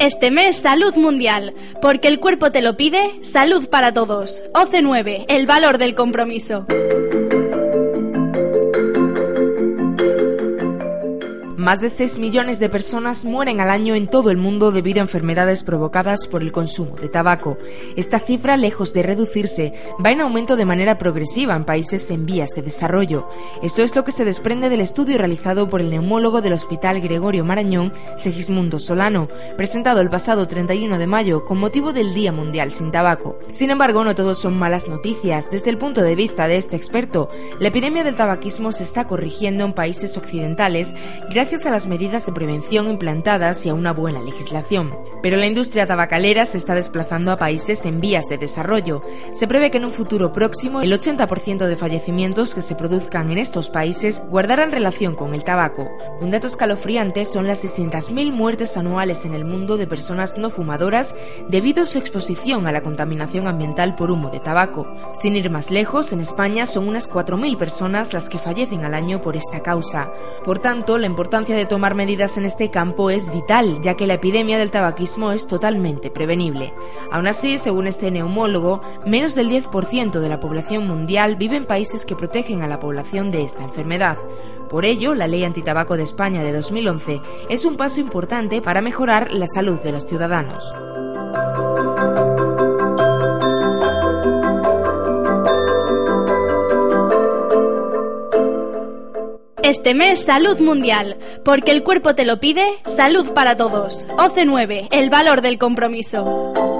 Este mes Salud Mundial, porque el cuerpo te lo pide, salud para todos. OC9, el valor del compromiso. Más de 6 millones de personas mueren al año en todo el mundo debido a enfermedades provocadas por el consumo de tabaco. Esta cifra, lejos de reducirse, va en aumento de manera progresiva en países en vías de desarrollo. Esto es lo que se desprende del estudio realizado por el neumólogo del Hospital Gregorio Marañón, Segismundo Solano, presentado el pasado 31 de mayo con motivo del Día Mundial sin Tabaco. Sin embargo, no todos son malas noticias. Desde el punto de vista de este experto, la epidemia del tabaquismo se está corrigiendo en países occidentales gracias gracias a las medidas de prevención implantadas y a una buena legislación. Pero la industria tabacalera se está desplazando a países en vías de desarrollo. Se prevé que en un futuro próximo el 80% de fallecimientos que se produzcan en estos países guardarán relación con el tabaco. Un dato escalofriante son las 600.000 muertes anuales en el mundo de personas no fumadoras debido a su exposición a la contaminación ambiental por humo de tabaco. Sin ir más lejos, en España son unas 4.000 personas las que fallecen al año por esta causa. Por tanto, la importancia de tomar medidas en este campo es vital, ya que la epidemia del tabaquismo es totalmente prevenible. Aún así, según este neumólogo, menos del 10% de la población mundial vive en países que protegen a la población de esta enfermedad. Por ello, la Ley Antitabaco de España de 2011 es un paso importante para mejorar la salud de los ciudadanos. Este mes Salud Mundial, porque el cuerpo te lo pide, salud para todos. OC9, el valor del compromiso.